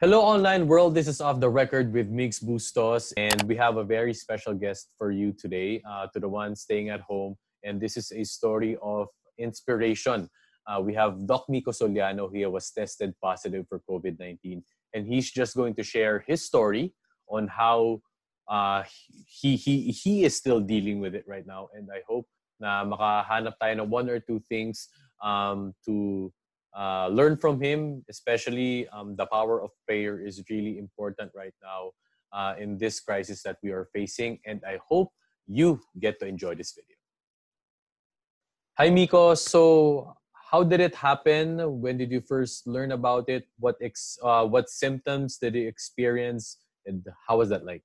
Hello, online world. This is Off the Record with Mix Bustos, and we have a very special guest for you today, uh, to the one staying at home. And this is a story of inspiration. Uh, we have Doc Miko Soliano. He was tested positive for COVID 19, and he's just going to share his story on how uh, he, he, he is still dealing with it right now. And I hope na makahanap tayo ng one or two things um, to uh, learn from him, especially um, the power of prayer is really important right now uh, in this crisis that we are facing. And I hope you get to enjoy this video. Hi, Miko. So, how did it happen? When did you first learn about it? What ex- uh, what symptoms did you experience, and how was that like?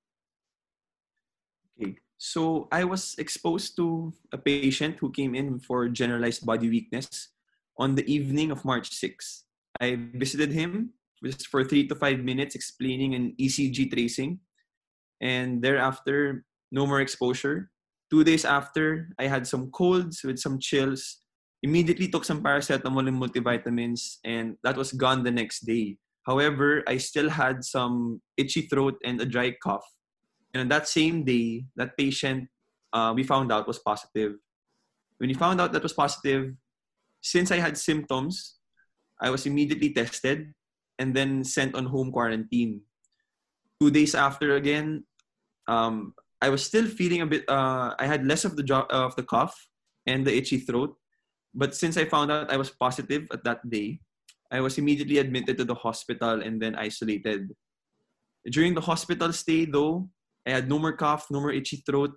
Okay, so I was exposed to a patient who came in for generalized body weakness on the evening of March 6. I visited him just for three to five minutes explaining an ECG tracing. And thereafter, no more exposure. Two days after, I had some colds with some chills. Immediately took some paracetamol and multivitamins, and that was gone the next day. However, I still had some itchy throat and a dry cough. And on that same day, that patient uh, we found out was positive. When we found out that was positive, since I had symptoms, I was immediately tested and then sent on home quarantine. Two days after, again, um, I was still feeling a bit. Uh, I had less of the jo- of the cough and the itchy throat, but since I found out I was positive at that day, I was immediately admitted to the hospital and then isolated. During the hospital stay, though, I had no more cough, no more itchy throat,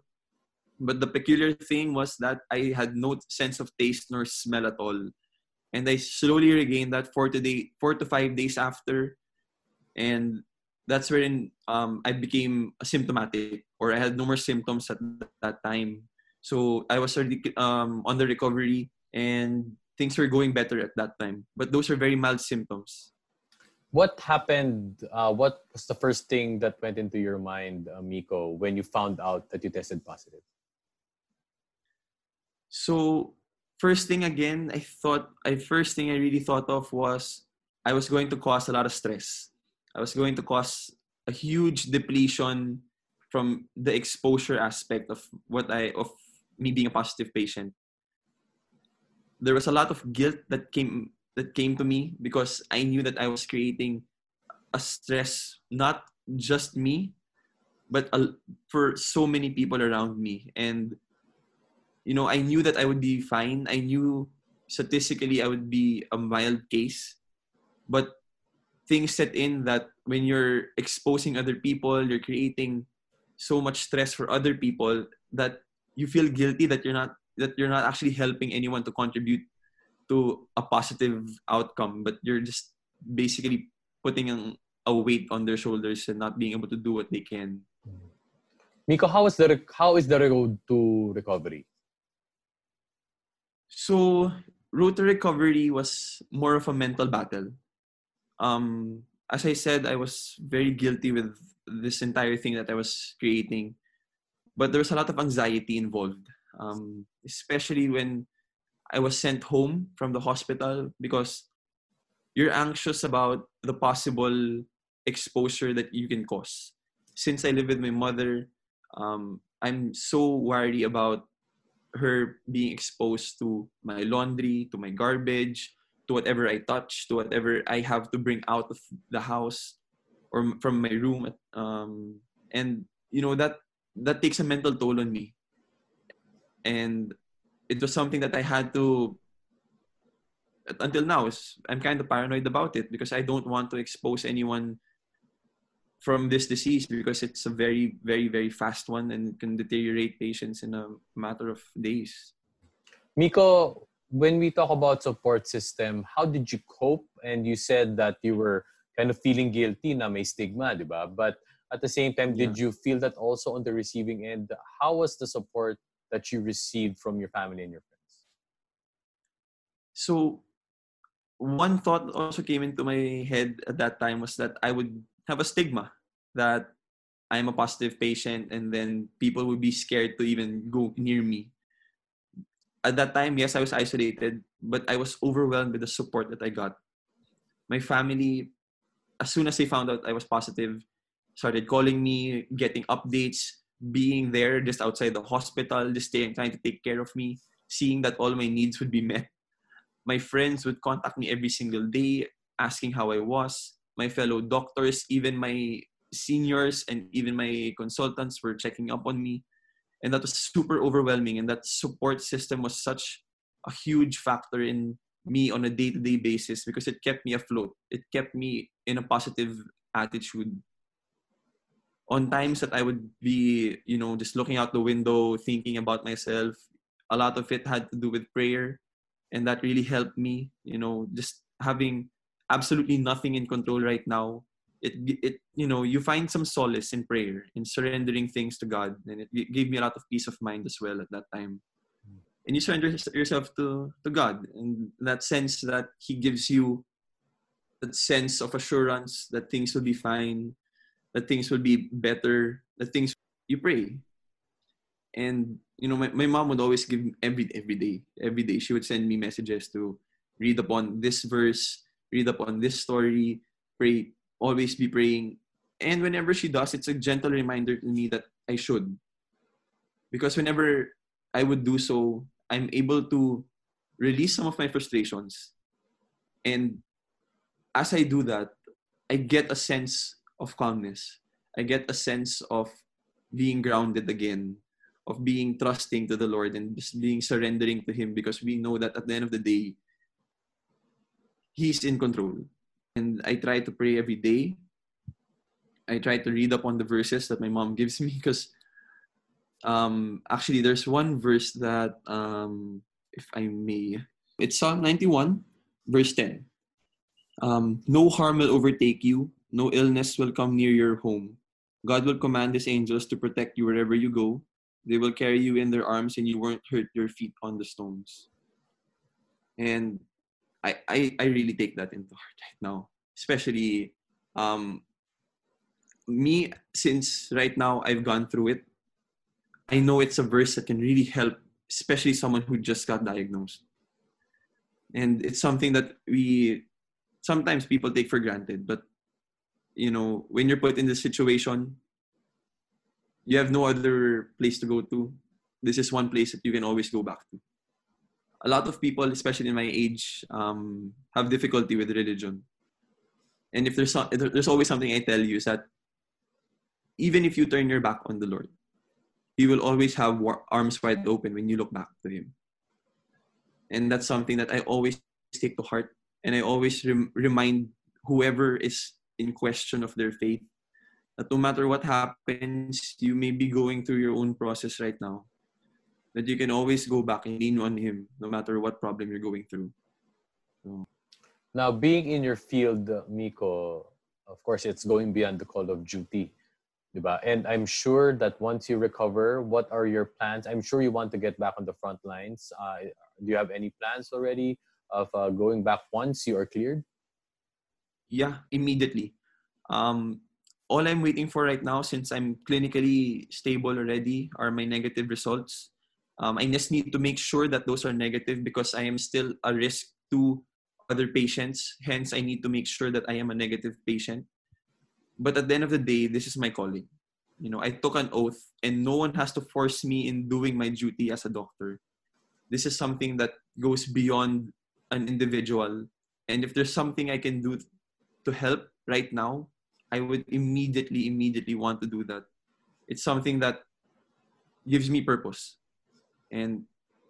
but the peculiar thing was that I had no sense of taste nor smell at all. And I slowly regained that four to, day, four to five days after. And that's when um, I became asymptomatic or I had no more symptoms at that time. So I was already um, on the recovery and things were going better at that time. But those are very mild symptoms. What happened? Uh, what was the first thing that went into your mind, uh, Miko, when you found out that you tested positive? So first thing again, I thought I first thing I really thought of was I was going to cause a lot of stress. I was going to cause a huge depletion from the exposure aspect of what I of me being a positive patient. There was a lot of guilt that came that came to me because I knew that I was creating a stress not just me but for so many people around me and you know, I knew that I would be fine. I knew statistically I would be a mild case. But things set in that when you're exposing other people, you're creating so much stress for other people that you feel guilty that you're not that you're not actually helping anyone to contribute to a positive outcome, but you're just basically putting a weight on their shoulders and not being able to do what they can. Miko, how is the how is the road to recovery? So, road recovery was more of a mental battle. Um, as I said, I was very guilty with this entire thing that I was creating, but there was a lot of anxiety involved, um, especially when I was sent home from the hospital because you're anxious about the possible exposure that you can cause. Since I live with my mother, um, I'm so worried about her being exposed to my laundry, to my garbage, to whatever I touch, to whatever I have to bring out of the house or from my room. Um, and you know that that takes a mental toll on me. And it was something that I had to until now I'm kind of paranoid about it because I don't want to expose anyone from this disease because it's a very, very, very fast one and can deteriorate patients in a matter of days. Miko, when we talk about support system, how did you cope? And you said that you were kind of feeling guilty na may stigma, di ba? But at the same time, did yeah. you feel that also on the receiving end? How was the support that you received from your family and your friends? So, one thought also came into my head at that time was that I would have a stigma that I'm a positive patient and then people would be scared to even go near me. At that time, yes, I was isolated, but I was overwhelmed with the support that I got. My family as soon as they found out I was positive, started calling me, getting updates, being there just outside the hospital, just staying, trying to take care of me, seeing that all my needs would be met. My friends would contact me every single day, asking how I was. My fellow doctors, even my seniors, and even my consultants were checking up on me. And that was super overwhelming. And that support system was such a huge factor in me on a day-to-day basis because it kept me afloat. It kept me in a positive attitude. On times that I would be, you know, just looking out the window, thinking about myself, a lot of it had to do with prayer. And that really helped me, you know, just having absolutely nothing in control right now. It, it, you know, you find some solace in prayer, in surrendering things to God. And it gave me a lot of peace of mind as well at that time and you surrender yourself to, to God in that sense that He gives you that sense of assurance that things will be fine, that things will be better, that things you pray. And you know, my, my mom would always give every every day, every day she would send me messages to read upon this verse, read up on this story, pray, always be praying. And whenever she does, it's a gentle reminder to me that I should. Because whenever I would do so, I'm able to release some of my frustrations. And as I do that, I get a sense of calmness. I get a sense of being grounded again, of being trusting to the Lord and just being surrendering to Him because we know that at the end of the day, He's in control. And I try to pray every day. I try to read up on the verses that my mom gives me because um, actually, there's one verse that, um, if I may, it's Psalm 91, verse 10. Um, no harm will overtake you, no illness will come near your home. God will command his angels to protect you wherever you go. They will carry you in their arms and you won't hurt your feet on the stones. And I, I, I really take that into heart right now. Especially um, me, since right now I've gone through it, I know it's a verse that can really help, especially someone who just got diagnosed. And it's something that we sometimes people take for granted, but you know, when you're put in this situation, you have no other place to go to. This is one place that you can always go back to. A lot of people, especially in my age, um, have difficulty with religion. And if there's so, there's always something I tell you is that even if you turn your back on the Lord, He will always have arms wide open when you look back to him. And that's something that i always take to heart. And i always rem- remind whoever is in question of their faith that no matter what happens you may be going through your own process right now that you can always go back and lean on him no matter what problem you're going through so. now being in your field miko of course it's going beyond the call of duty Diba? And I'm sure that once you recover, what are your plans? I'm sure you want to get back on the front lines. Uh, do you have any plans already of uh, going back once you are cleared? Yeah, immediately. Um, all I'm waiting for right now, since I'm clinically stable already, are my negative results. Um, I just need to make sure that those are negative because I am still a risk to other patients. Hence, I need to make sure that I am a negative patient. But at the end of the day, this is my calling. You know, I took an oath and no one has to force me in doing my duty as a doctor. This is something that goes beyond an individual. And if there's something I can do to help right now, I would immediately, immediately want to do that. It's something that gives me purpose. And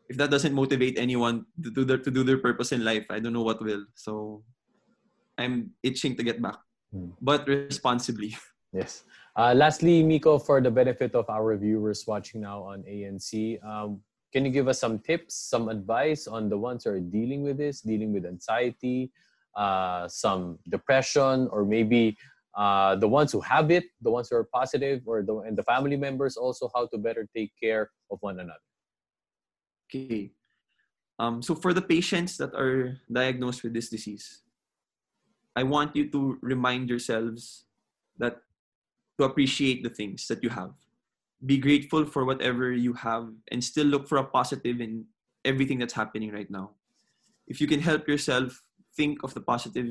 if that doesn't motivate anyone to do their, to do their purpose in life, I don't know what will. So I'm itching to get back mm. but responsibly. Yes. Uh, lastly, Miko, for the benefit of our viewers watching now on ANC, um, can you give us some tips, some advice on the ones who are dealing with this, dealing with anxiety, uh, some depression, or maybe uh, the ones who have it, the ones who are positive, or the, and the family members also how to better take care of one another? Okay. Um, so for the patients that are diagnosed with this disease, I want you to remind yourselves that to appreciate the things that you have. Be grateful for whatever you have and still look for a positive in everything that's happening right now. If you can help yourself think of the positive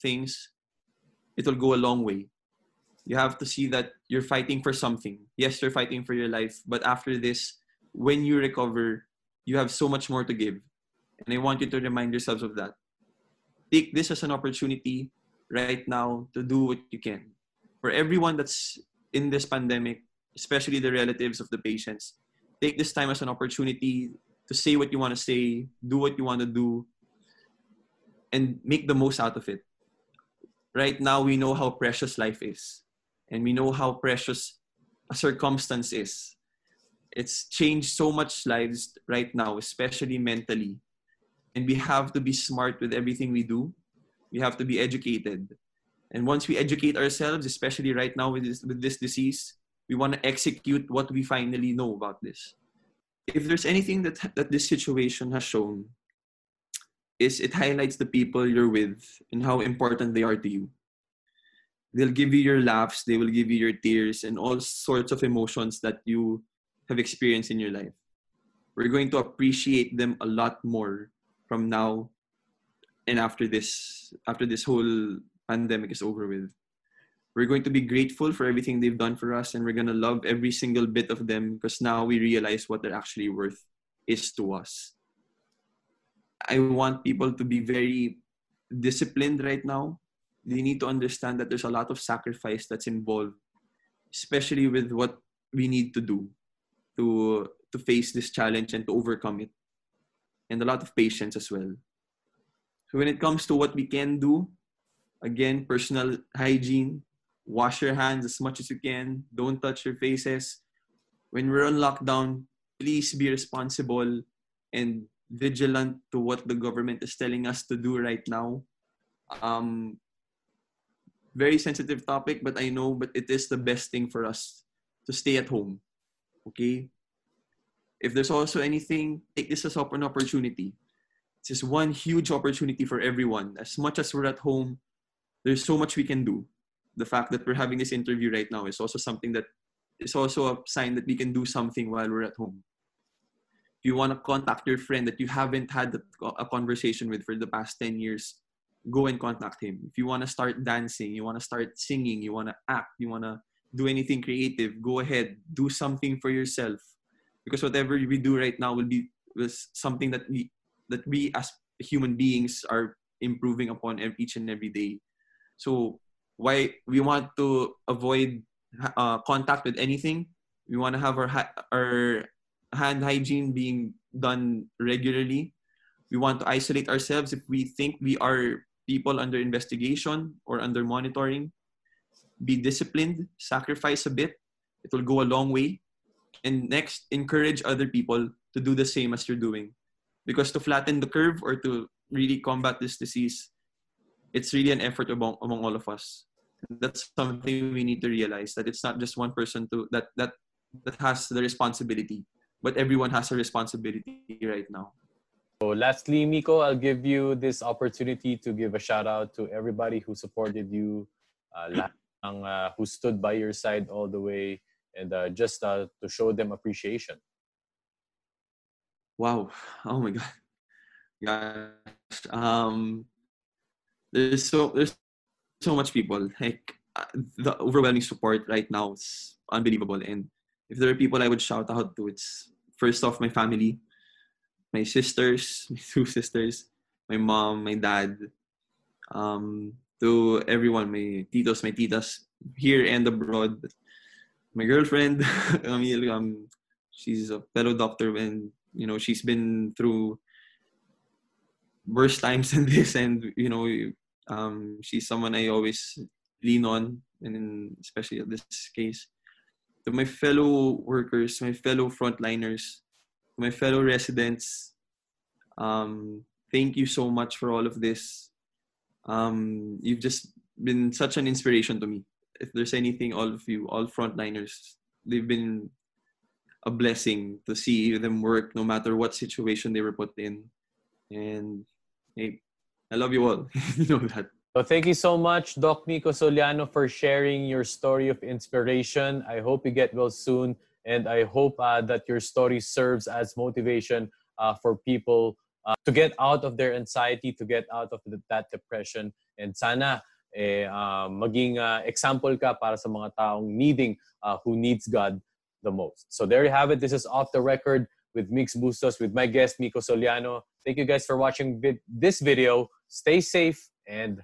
things, it'll go a long way. You have to see that you're fighting for something. Yes, you're fighting for your life, but after this, when you recover, you have so much more to give. And I want you to remind yourselves of that. Take this as an opportunity right now to do what you can. For everyone that's in this pandemic, especially the relatives of the patients, take this time as an opportunity to say what you want to say, do what you want to do, and make the most out of it. Right now, we know how precious life is, and we know how precious a circumstance is. It's changed so much lives right now, especially mentally. And we have to be smart with everything we do. We have to be educated. And once we educate ourselves, especially right now with this, with this disease, we want to execute what we finally know about this. If there's anything that, that this situation has shown, is it highlights the people you're with and how important they are to you. They'll give you your laughs, they will give you your tears, and all sorts of emotions that you have experienced in your life. We're going to appreciate them a lot more from now and after this after this whole pandemic is over with. We're going to be grateful for everything they've done for us and we're going to love every single bit of them because now we realize what they're actually worth is to us. I want people to be very disciplined right now. They need to understand that there's a lot of sacrifice that's involved, especially with what we need to do to to face this challenge and to overcome it. And a lot of patience as well. So when it comes to what we can do, again, personal hygiene, wash your hands as much as you can, don't touch your faces. When we're on lockdown, please be responsible and vigilant to what the government is telling us to do right now. Um, very sensitive topic, but I know, but it is the best thing for us to stay at home. Okay? If there's also anything, take this as an opportunity. It's just one huge opportunity for everyone. As much as we're at home, there's so much we can do. The fact that we're having this interview right now is also something that is also a sign that we can do something while we're at home if you want to contact your friend that you haven't had a conversation with for the past 10 years go and contact him if you want to start dancing you want to start singing you want to act you want to do anything creative go ahead do something for yourself because whatever we do right now will be was something that we that we as human beings are improving upon each and every day so why we want to avoid uh, contact with anything we want to have our our hand hygiene being done regularly. We want to isolate ourselves if we think we are people under investigation or under monitoring. Be disciplined, sacrifice a bit. It will go a long way. And next, encourage other people to do the same as you're doing. Because to flatten the curve or to really combat this disease, it's really an effort among, among all of us. That's something we need to realize that it's not just one person to that that that has the responsibility but everyone has a responsibility right now. So lastly, Miko, I'll give you this opportunity to give a shout out to everybody who supported you, uh, uh, who stood by your side all the way, and uh, just uh, to show them appreciation. Wow! Oh my God! Gosh, um, there's so there's so much people. Like uh, the overwhelming support right now is unbelievable, and if there are people I would shout out to, it's first off my family, my sisters, my two sisters, my mom, my dad, um, to everyone, my titos, my titas here and abroad. My girlfriend, Camille, um, she's a fellow doctor and you know she's been through worse times than this, and you know um, she's someone I always lean on, and especially in this case to my fellow workers, my fellow frontliners, my fellow residents, um, thank you so much for all of this. Um, you've just been such an inspiration to me. If there's anything, all of you, all frontliners, they've been a blessing to see them work no matter what situation they were put in. And hey, I love you all. you know that. So thank you so much, Doc Miko Soliano, for sharing your story of inspiration. I hope you get well soon, and I hope uh, that your story serves as motivation uh, for people uh, to get out of their anxiety, to get out of the, that depression. And sana eh, uh, maging uh, example ka para sa mga taong needing, uh, who needs God the most. So there you have it. This is Off the Record with Mix Bustos with my guest, Miko Soliano. Thank you guys for watching vid- this video. Stay safe and